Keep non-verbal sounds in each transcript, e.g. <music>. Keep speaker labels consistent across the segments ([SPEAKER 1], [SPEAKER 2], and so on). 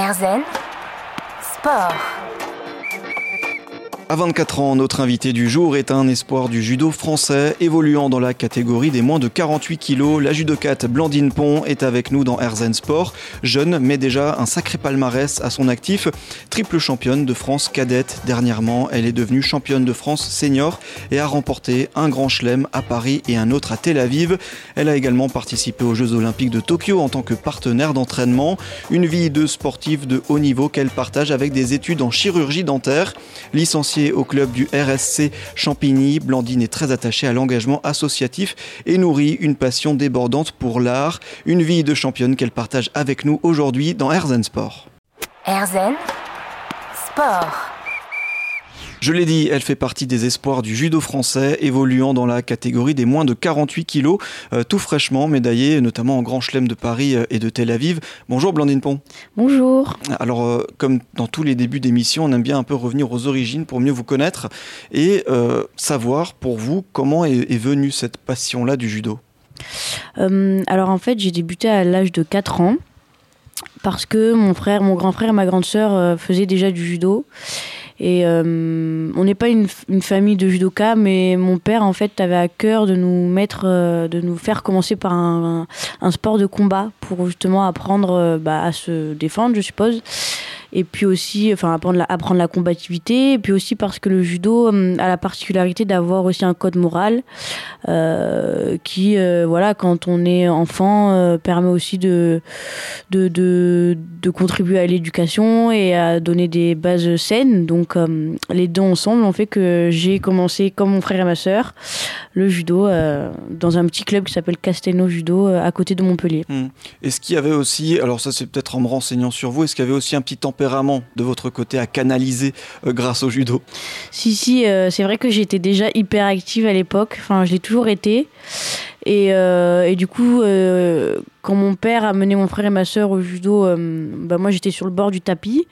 [SPEAKER 1] Erzen Sport.
[SPEAKER 2] À 24 ans, notre invité du jour est un espoir du judo français, évoluant dans la catégorie des moins de 48 kilos. La judokate Blandine Pont est avec nous dans Herzen Sport. Jeune, mais déjà un sacré palmarès à son actif. Triple championne de France cadette. Dernièrement, elle est devenue championne de France senior et a remporté un grand chelem à Paris et un autre à Tel Aviv. Elle a également participé aux Jeux Olympiques de Tokyo en tant que partenaire d'entraînement. Une vie de sportive de haut niveau qu'elle partage avec des études en chirurgie dentaire. Licenciée au club du RSC Champigny, Blandine est très attachée à l'engagement associatif et nourrit une passion débordante pour l'art, une vie de championne qu'elle partage avec nous aujourd'hui dans Herzen Sport.
[SPEAKER 1] Erzen Sport.
[SPEAKER 2] Je l'ai dit, elle fait partie des espoirs du judo français, évoluant dans la catégorie des moins de 48 kilos, euh, tout fraîchement médaillée, notamment en Grand Chelem de Paris euh, et de Tel Aviv. Bonjour Blandine Pont.
[SPEAKER 3] Bonjour.
[SPEAKER 2] Alors, euh, comme dans tous les débuts d'émission, on aime bien un peu revenir aux origines pour mieux vous connaître et savoir pour vous comment est, venue cette passion-là du judo.
[SPEAKER 3] alors en fait, j'ai débuté à l'âge de 4 ans parce que mon frère, mon grand frère et ma grande sœur faisaient déjà du judo. Et euh, on n'est pas une, famille de judoka, mais mon père en fait avait à cœur de nous mettre, euh, de nous faire commencer par un, sport de combat pour justement apprendre euh, bah, à se défendre, je suppose et puis aussi enfin apprendre la, apprendre la combativité. Et puis aussi parce que le judo hum, a la particularité d'avoir aussi un code moral euh, qui euh, voilà quand on est enfant euh, permet aussi de de, de, de contribuer à l'éducation et à donner des bases saines. Donc hum, les deux ensemble ont fait que j'ai commencé comme mon frère et ma sœur le judo dans un petit club qui s'appelle Castelnau Judo à côté de Montpellier.
[SPEAKER 2] Mmh. Est-ce qu'il y avait aussi alors ça c'est peut-être en me renseignant sur vous est-ce qu'il y avait aussi un petit temps de votre côté à canaliser euh, grâce au judo?
[SPEAKER 3] Si, si, euh, c'est vrai que j'étais déjà hyper active à l'époque. Enfin, je l'ai toujours été. Et, euh, et, du coup, quand mon père a mené mon frère et ma soeur au judo, bah moi j'étais sur le bord du tapis.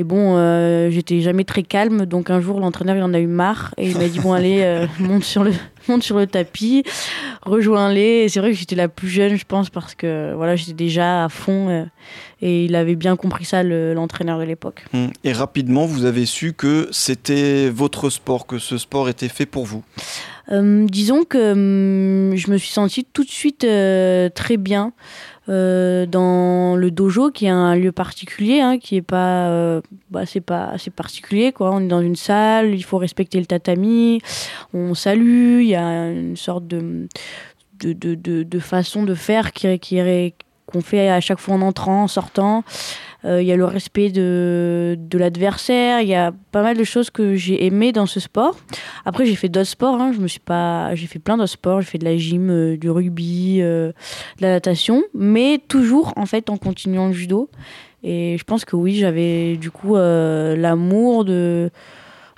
[SPEAKER 3] Et bon, j'étais jamais très calme. Donc un jour, l'entraîneur il en a eu marre et il m'a dit bon allez, <laughs> monte sur le monte sur le tapis, rejoins-les. Et c'est vrai que j'étais la plus jeune, je pense, parce que voilà, j'étais déjà à fond et il avait bien compris ça, l'entraîneur de l'époque.
[SPEAKER 2] Hum. Et rapidement, vous avez su que c'était votre sport, que ce sport était fait pour vous?
[SPEAKER 3] Euh, Disons que hum, je me suis sentie tout de suite euh, très bien. Euh, dans le dojo qui est un lieu particulier hein, qui est pas bah, c'est pas assez particulier quoi on est dans une salle il faut respecter le tatami on salue il y a une sorte de de, de, de, façon de faire qui, qui, qu'on fait à chaque fois en entrant, en sortant. Euh, il y a le respect de, de l'adversaire. Il y a pas mal de choses que j'ai aimé dans ce sport. Après, j'ai fait d'autres sports. Hein. Je me suis pas, j'ai fait plein d'autres sports. J'ai fait de la gym, euh, du rugby, euh, de la natation, mais toujours en fait en continuant le judo. Et je pense que oui, j'avais du coup l'amour de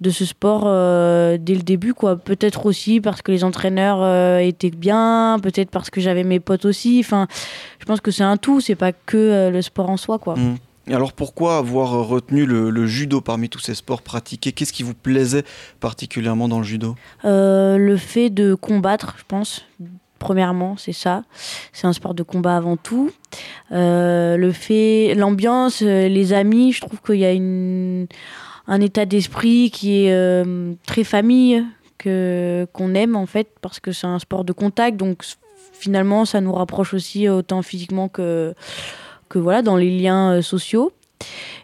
[SPEAKER 3] de ce sport dès le début quoi peut-être aussi parce que les entraîneurs étaient bien peut-être parce que j'avais mes potes aussi enfin je pense que c'est un tout c'est pas que le sport en soi quoi
[SPEAKER 2] mmh. Alors pourquoi avoir retenu le, judo parmi tous ces sports pratiqués? Qu'est-ce qui vous plaisait particulièrement dans le judo?
[SPEAKER 3] Le fait de combattre, je pense. Premièrement, c'est ça. C'est un sport de combat avant tout. le fait, l'ambiance, les amis, je trouve qu'il y a une un état d'esprit qui est euh, très famille, que qu'on aime en fait, parce que c'est un sport de contact, donc finalement ça nous rapproche aussi autant physiquement que, que voilà, dans les liens euh, sociaux.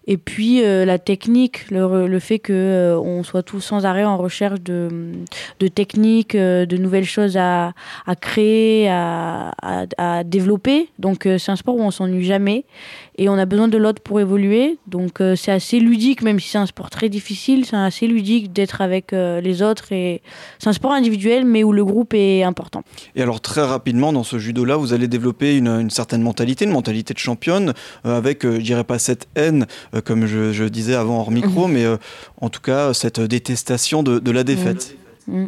[SPEAKER 3] Et puis euh, la technique, le, fait que on soit tous sans arrêt en recherche de, de techniques, de nouvelles choses à, à créer, à, à, développer. Donc c'est un sport où on s'ennuie jamais et on a besoin de l'autre pour évoluer. Donc euh, c'est assez ludique, même si c'est un sport très difficile, c'est assez ludique d'être avec euh, les autres. Et c'est un sport individuel, mais où le groupe est important.
[SPEAKER 2] Et alors très rapidement dans ce judo-là, vous allez développer une, certaine mentalité, une mentalité de championne, euh, avec, je dirais pas cette haine, comme je, disais avant hors micro, mhm. mais en tout cas cette détestation de, la défaite. Mm.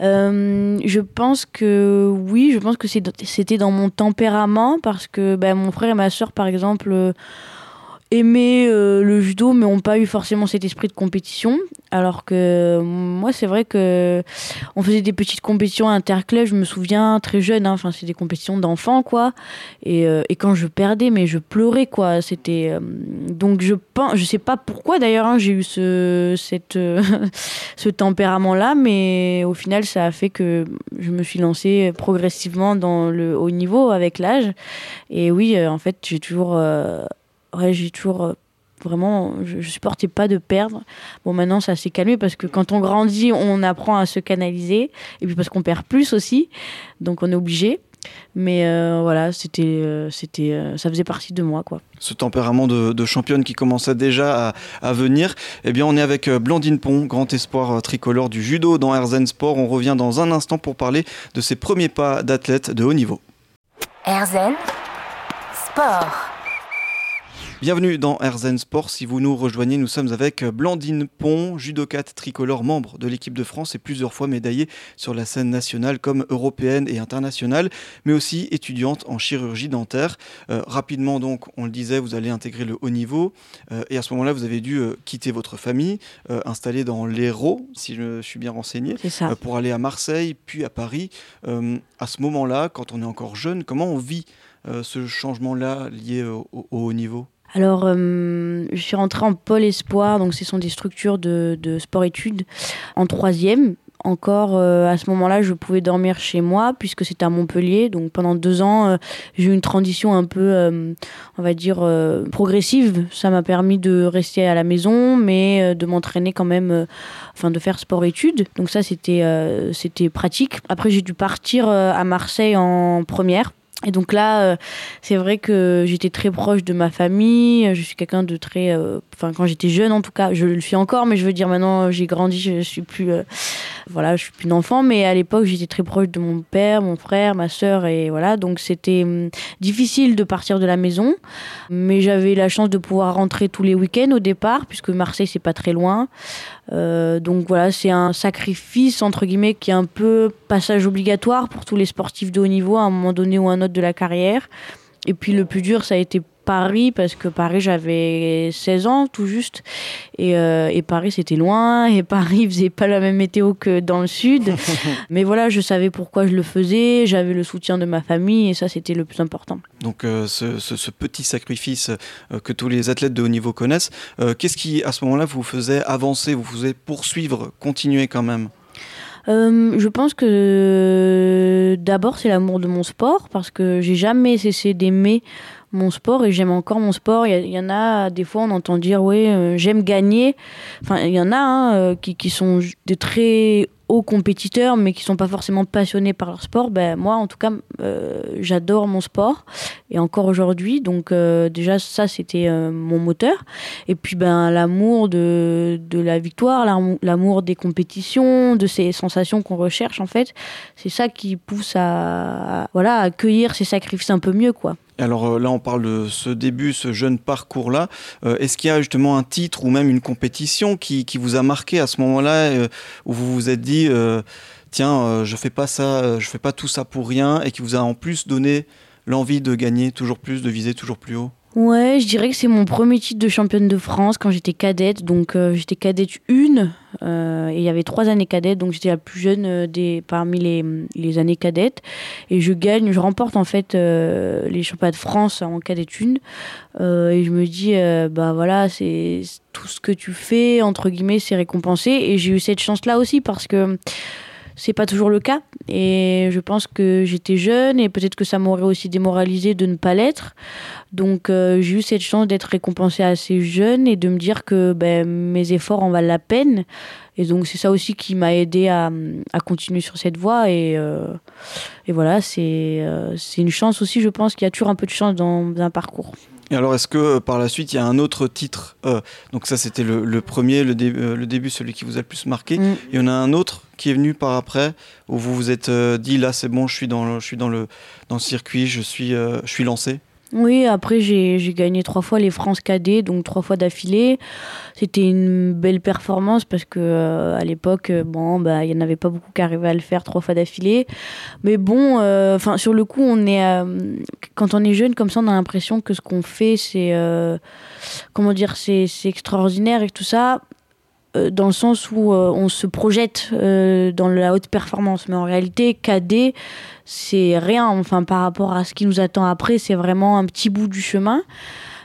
[SPEAKER 3] Euh, je pense que oui, je pense que c'était dans mon tempérament parce que ben, mon frère et ma soeur, par exemple, euh, aimé euh, le judo, mais n'ont pas eu forcément cet esprit de compétition. Alors que moi, c'est vrai que on faisait des petites compétitions interclubs, je me souviens, très jeune, hein. c'est des compétitions d'enfants, quoi. Et, euh, et, quand je perdais, mais je pleurais, quoi. C'était. Euh, donc, je pense, je sais pas pourquoi d'ailleurs, hein, j'ai eu ce, cette, <laughs> ce tempérament-là, mais au final, ça a fait que je me suis lancée progressivement dans le haut niveau avec l'âge. Et oui, en fait, j'ai toujours ouais, j'ai toujours euh, vraiment, je, je, supportais pas de perdre. Bon, maintenant, ça s'est calmé parce que quand on grandit, on apprend à se canaliser. Et puis parce qu'on perd plus aussi. Donc on est obligé. Mais euh, voilà, c'était, euh, c'était, ça faisait partie de moi, quoi.
[SPEAKER 2] Ce tempérament de, de championne qui commençait déjà à, à, venir. Eh bien, on est avec Blandine Pont, grand espoir tricolore du judo dans Herzen Sport. On revient dans un instant pour parler de ses premiers pas d'athlète de haut niveau.
[SPEAKER 1] Herzen Sport.
[SPEAKER 2] Bienvenue dans Herzen Sport. Si vous nous rejoignez, nous sommes avec Blandine Pont, judocate tricolore, membre de l'équipe de France et plusieurs fois médaillée sur la scène nationale comme européenne et internationale, mais aussi étudiante en chirurgie dentaire. Euh, rapidement, donc, on le disait, vous allez intégrer le haut niveau euh, et à ce moment-là, vous avez dû euh, quitter votre famille, installer dans l'Hérault, si je suis bien renseigné, pour aller à Marseille, puis à Paris. À ce moment-là, quand on est encore jeune, comment on vit ce changement-là lié au, au haut niveau?
[SPEAKER 3] Alors, euh, je suis rentrée en pôle espoir, donc ce sont des structures de, de sport-études en troisième. Encore euh, à ce moment-là, je pouvais dormir chez moi puisque c'était à Montpellier. Donc pendant deux ans, euh, j'ai eu une transition un peu, on va dire, progressive. Ça m'a permis de rester à la maison, mais de m'entraîner quand même, enfin de faire sport-études. Donc ça, c'était c'était pratique. Après, j'ai dû partir à Marseille en première et donc là, euh, c'est vrai que j'étais très proche de ma famille. Je suis quelqu'un de très, euh, enfin quand j'étais jeune en tout cas, je le suis encore, mais je veux dire maintenant j'ai grandi, je suis plus, euh, voilà, je suis plus une enfant. Mais à l'époque, j'étais très proche de mon père, mon frère, ma sœur, et voilà. Donc c'était hum, difficile de partir de la maison, mais j'avais la chance de pouvoir rentrer tous les week-ends au départ, puisque Marseille c'est pas très loin. Euh, donc voilà, c'est un sacrifice entre guillemets qui est un peu passage obligatoire pour tous les sportifs de haut niveau à un moment donné ou un autre de la carrière. Et puis le plus dur, ça a été Paris parce que Paris j'avais 16 ans tout juste. Et, euh, et Paris c'était loin et <laughs> Paris faisait pas la même météo que dans le sud. <laughs> Mais voilà je savais pourquoi je le faisais j'avais le soutien de ma famille et ça c'était le plus important.
[SPEAKER 2] Donc euh, ce, ce, ce, petit sacrifice euh, que tous les athlètes de haut niveau connaissent qu'est-ce qui à ce moment là vous faisait avancer vous faisait poursuivre continuer quand même?
[SPEAKER 3] Euh, je pense que d'abord c'est l'amour de mon sport parce que j'ai jamais cessé d'aimer mon sport et j'aime encore mon sport. Il y, en a des fois on entend dire ouais euh, j'aime gagner. Enfin il y en a hein, euh, qui, qui sont de très hauts compétiteurs mais qui sont pas forcément passionnés par leur sport. Ben moi en tout cas euh, j'adore mon sport et encore aujourd'hui donc déjà ça c'était mon moteur et puis ben l'amour de, de la victoire, l'amour des compétitions, de ces sensations qu'on recherche en fait, c'est ça qui pousse à, à voilà à accueillir ces sacrifices un peu mieux quoi.
[SPEAKER 2] Alors euh, là, on parle de ce début, ce jeune parcours-là. Euh, Est-ce qu'il y a justement un titre ou même une compétition qui, vous a marqué à ce moment-là, euh, où vous vous êtes dit, tiens, je fais pas ça, je fais pas tout ça pour rien, et qui vous a en plus donné l'envie de gagner toujours plus, de viser toujours plus haut?
[SPEAKER 3] Ouais, je dirais que c'est mon premier titre de championne de France quand j'étais cadette. Donc euh, j'étais cadette 1 euh, et il y avait trois années cadettes, donc j'étais la plus jeune euh, des, parmi les, les années cadettes. Et je gagne, je remporte en fait euh, les championnats de France en cadette 1. Euh, et je me dis, euh, bah voilà, c'est tout ce que tu fais, entre guillemets, c'est récompensé. Et j'ai eu cette chance-là aussi parce que c'est pas toujours le cas. Et je pense que j'étais jeune et peut-être que ça m'aurait aussi démoralisé de ne pas l'être. Donc euh, j'ai eu cette chance d'être récompensée assez jeune et de me dire que ben, mes efforts en valent la peine. Et donc c'est ça aussi qui m'a aidé à, à, continuer sur cette voie. Et, euh, et voilà c'est euh, une chance aussi je pense qu'il y a toujours un peu de chance dans un parcours
[SPEAKER 2] et alors, est-ce que euh, par la suite, il y a un autre titre euh, Donc ça, c'était le, le, premier, le, dé euh, le, début, celui qui vous a le plus marqué. Mm. Il y en a un autre qui est venu par après, où vous vous êtes euh, dit, là, c'est bon, je suis dans le, je suis dans le, dans le circuit, je suis, je suis lancé
[SPEAKER 3] Oui, après j'ai gagné trois fois les France Cadets, donc trois fois d'affilée. C'était une belle performance parce que euh, à l'époque, euh, bon, bah il y en avait pas beaucoup qui arrivaient à le faire trois fois d'affilée. Mais bon, euh, sur le coup, on est quand on est jeune comme ça, on a l'impression que ce qu'on fait, c'est comment dire, c'est extraordinaire et tout ça. Euh, dans le sens où euh, on se projette euh, dans la haute performance. Mais en réalité, KD, c'est rien. Enfin, par rapport à ce qui nous attend après, c'est vraiment un petit bout du chemin.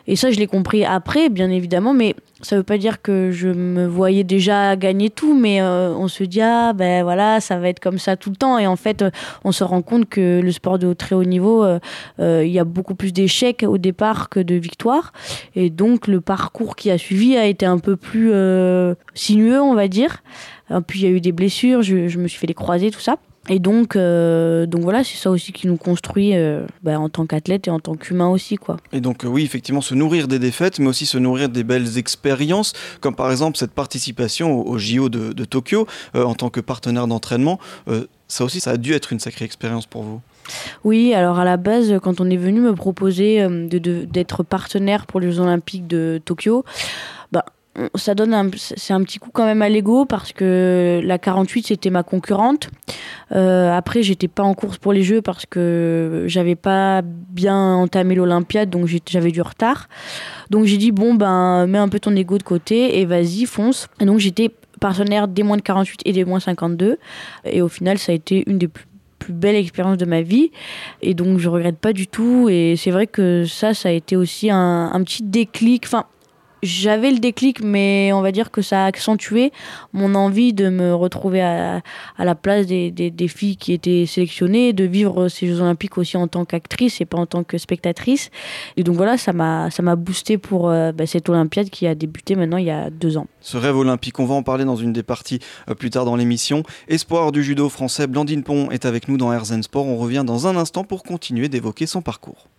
[SPEAKER 3] Et ça, je l'ai compris après, bien évidemment, mais ça ne veut pas dire que je me voyais déjà gagner tout, mais euh, on se dit, ah ben voilà, ça va être comme ça tout le temps. Et en fait, euh, on se rend compte que le sport de très haut niveau, euh, il y a beaucoup plus d'échecs au départ que de victoires. Et donc, le parcours qui a suivi a été un peu plus sinueux, on va dire. Puis, il y a eu des blessures, je, je me suis fait les croiser, tout ça. Et donc, euh, donc voilà, c'est ça aussi qui nous construit euh, bah, en tant qu'athlète et en tant qu'humain aussi. Quoi.
[SPEAKER 2] Et donc, oui, effectivement, se nourrir des défaites, mais aussi se nourrir des belles expériences, comme par exemple cette participation au, JO de, Tokyo euh, en tant que partenaire d'entraînement. ça aussi, ça a dû être une sacrée expérience pour vous.
[SPEAKER 3] Oui, alors à la base, quand on est venu me proposer d'être partenaire pour les Jeux Olympiques de Tokyo, bah, ça donne c'est un petit coup quand même à l'ego parce que la 48 c'était ma concurrente. Euh, après j'étais pas en course pour les Jeux parce que j'avais pas bien entamé l'Olympiade donc j'avais du retard. Donc j'ai dit bon ben mets un peu ton ego de côté et vas-y fonce. Donc j'étais partenaire des moins de 48 et des moins 52 et au final ça a été une des plus plus belles expériences de ma vie et donc je regrette pas du tout et c'est vrai que ça ça a été aussi un, un petit déclic enfin j'avais le déclic, mais on va dire que ça a accentué mon envie de me retrouver à, la place des, filles qui étaient sélectionnées, de vivre ces Jeux Olympiques aussi en tant qu'actrice et pas en tant que spectatrice. Et donc voilà, ça m'a ça m'a boosté pour euh, bah, cette Olympiade qui a débuté maintenant il y a deux ans.
[SPEAKER 2] Ce rêve olympique, on va en parler dans une des parties euh, plus tard dans l'émission. Espoir du judo français, Blandine Pont est avec nous dans Herzen Sport. On revient dans un instant pour continuer d'évoquer son parcours.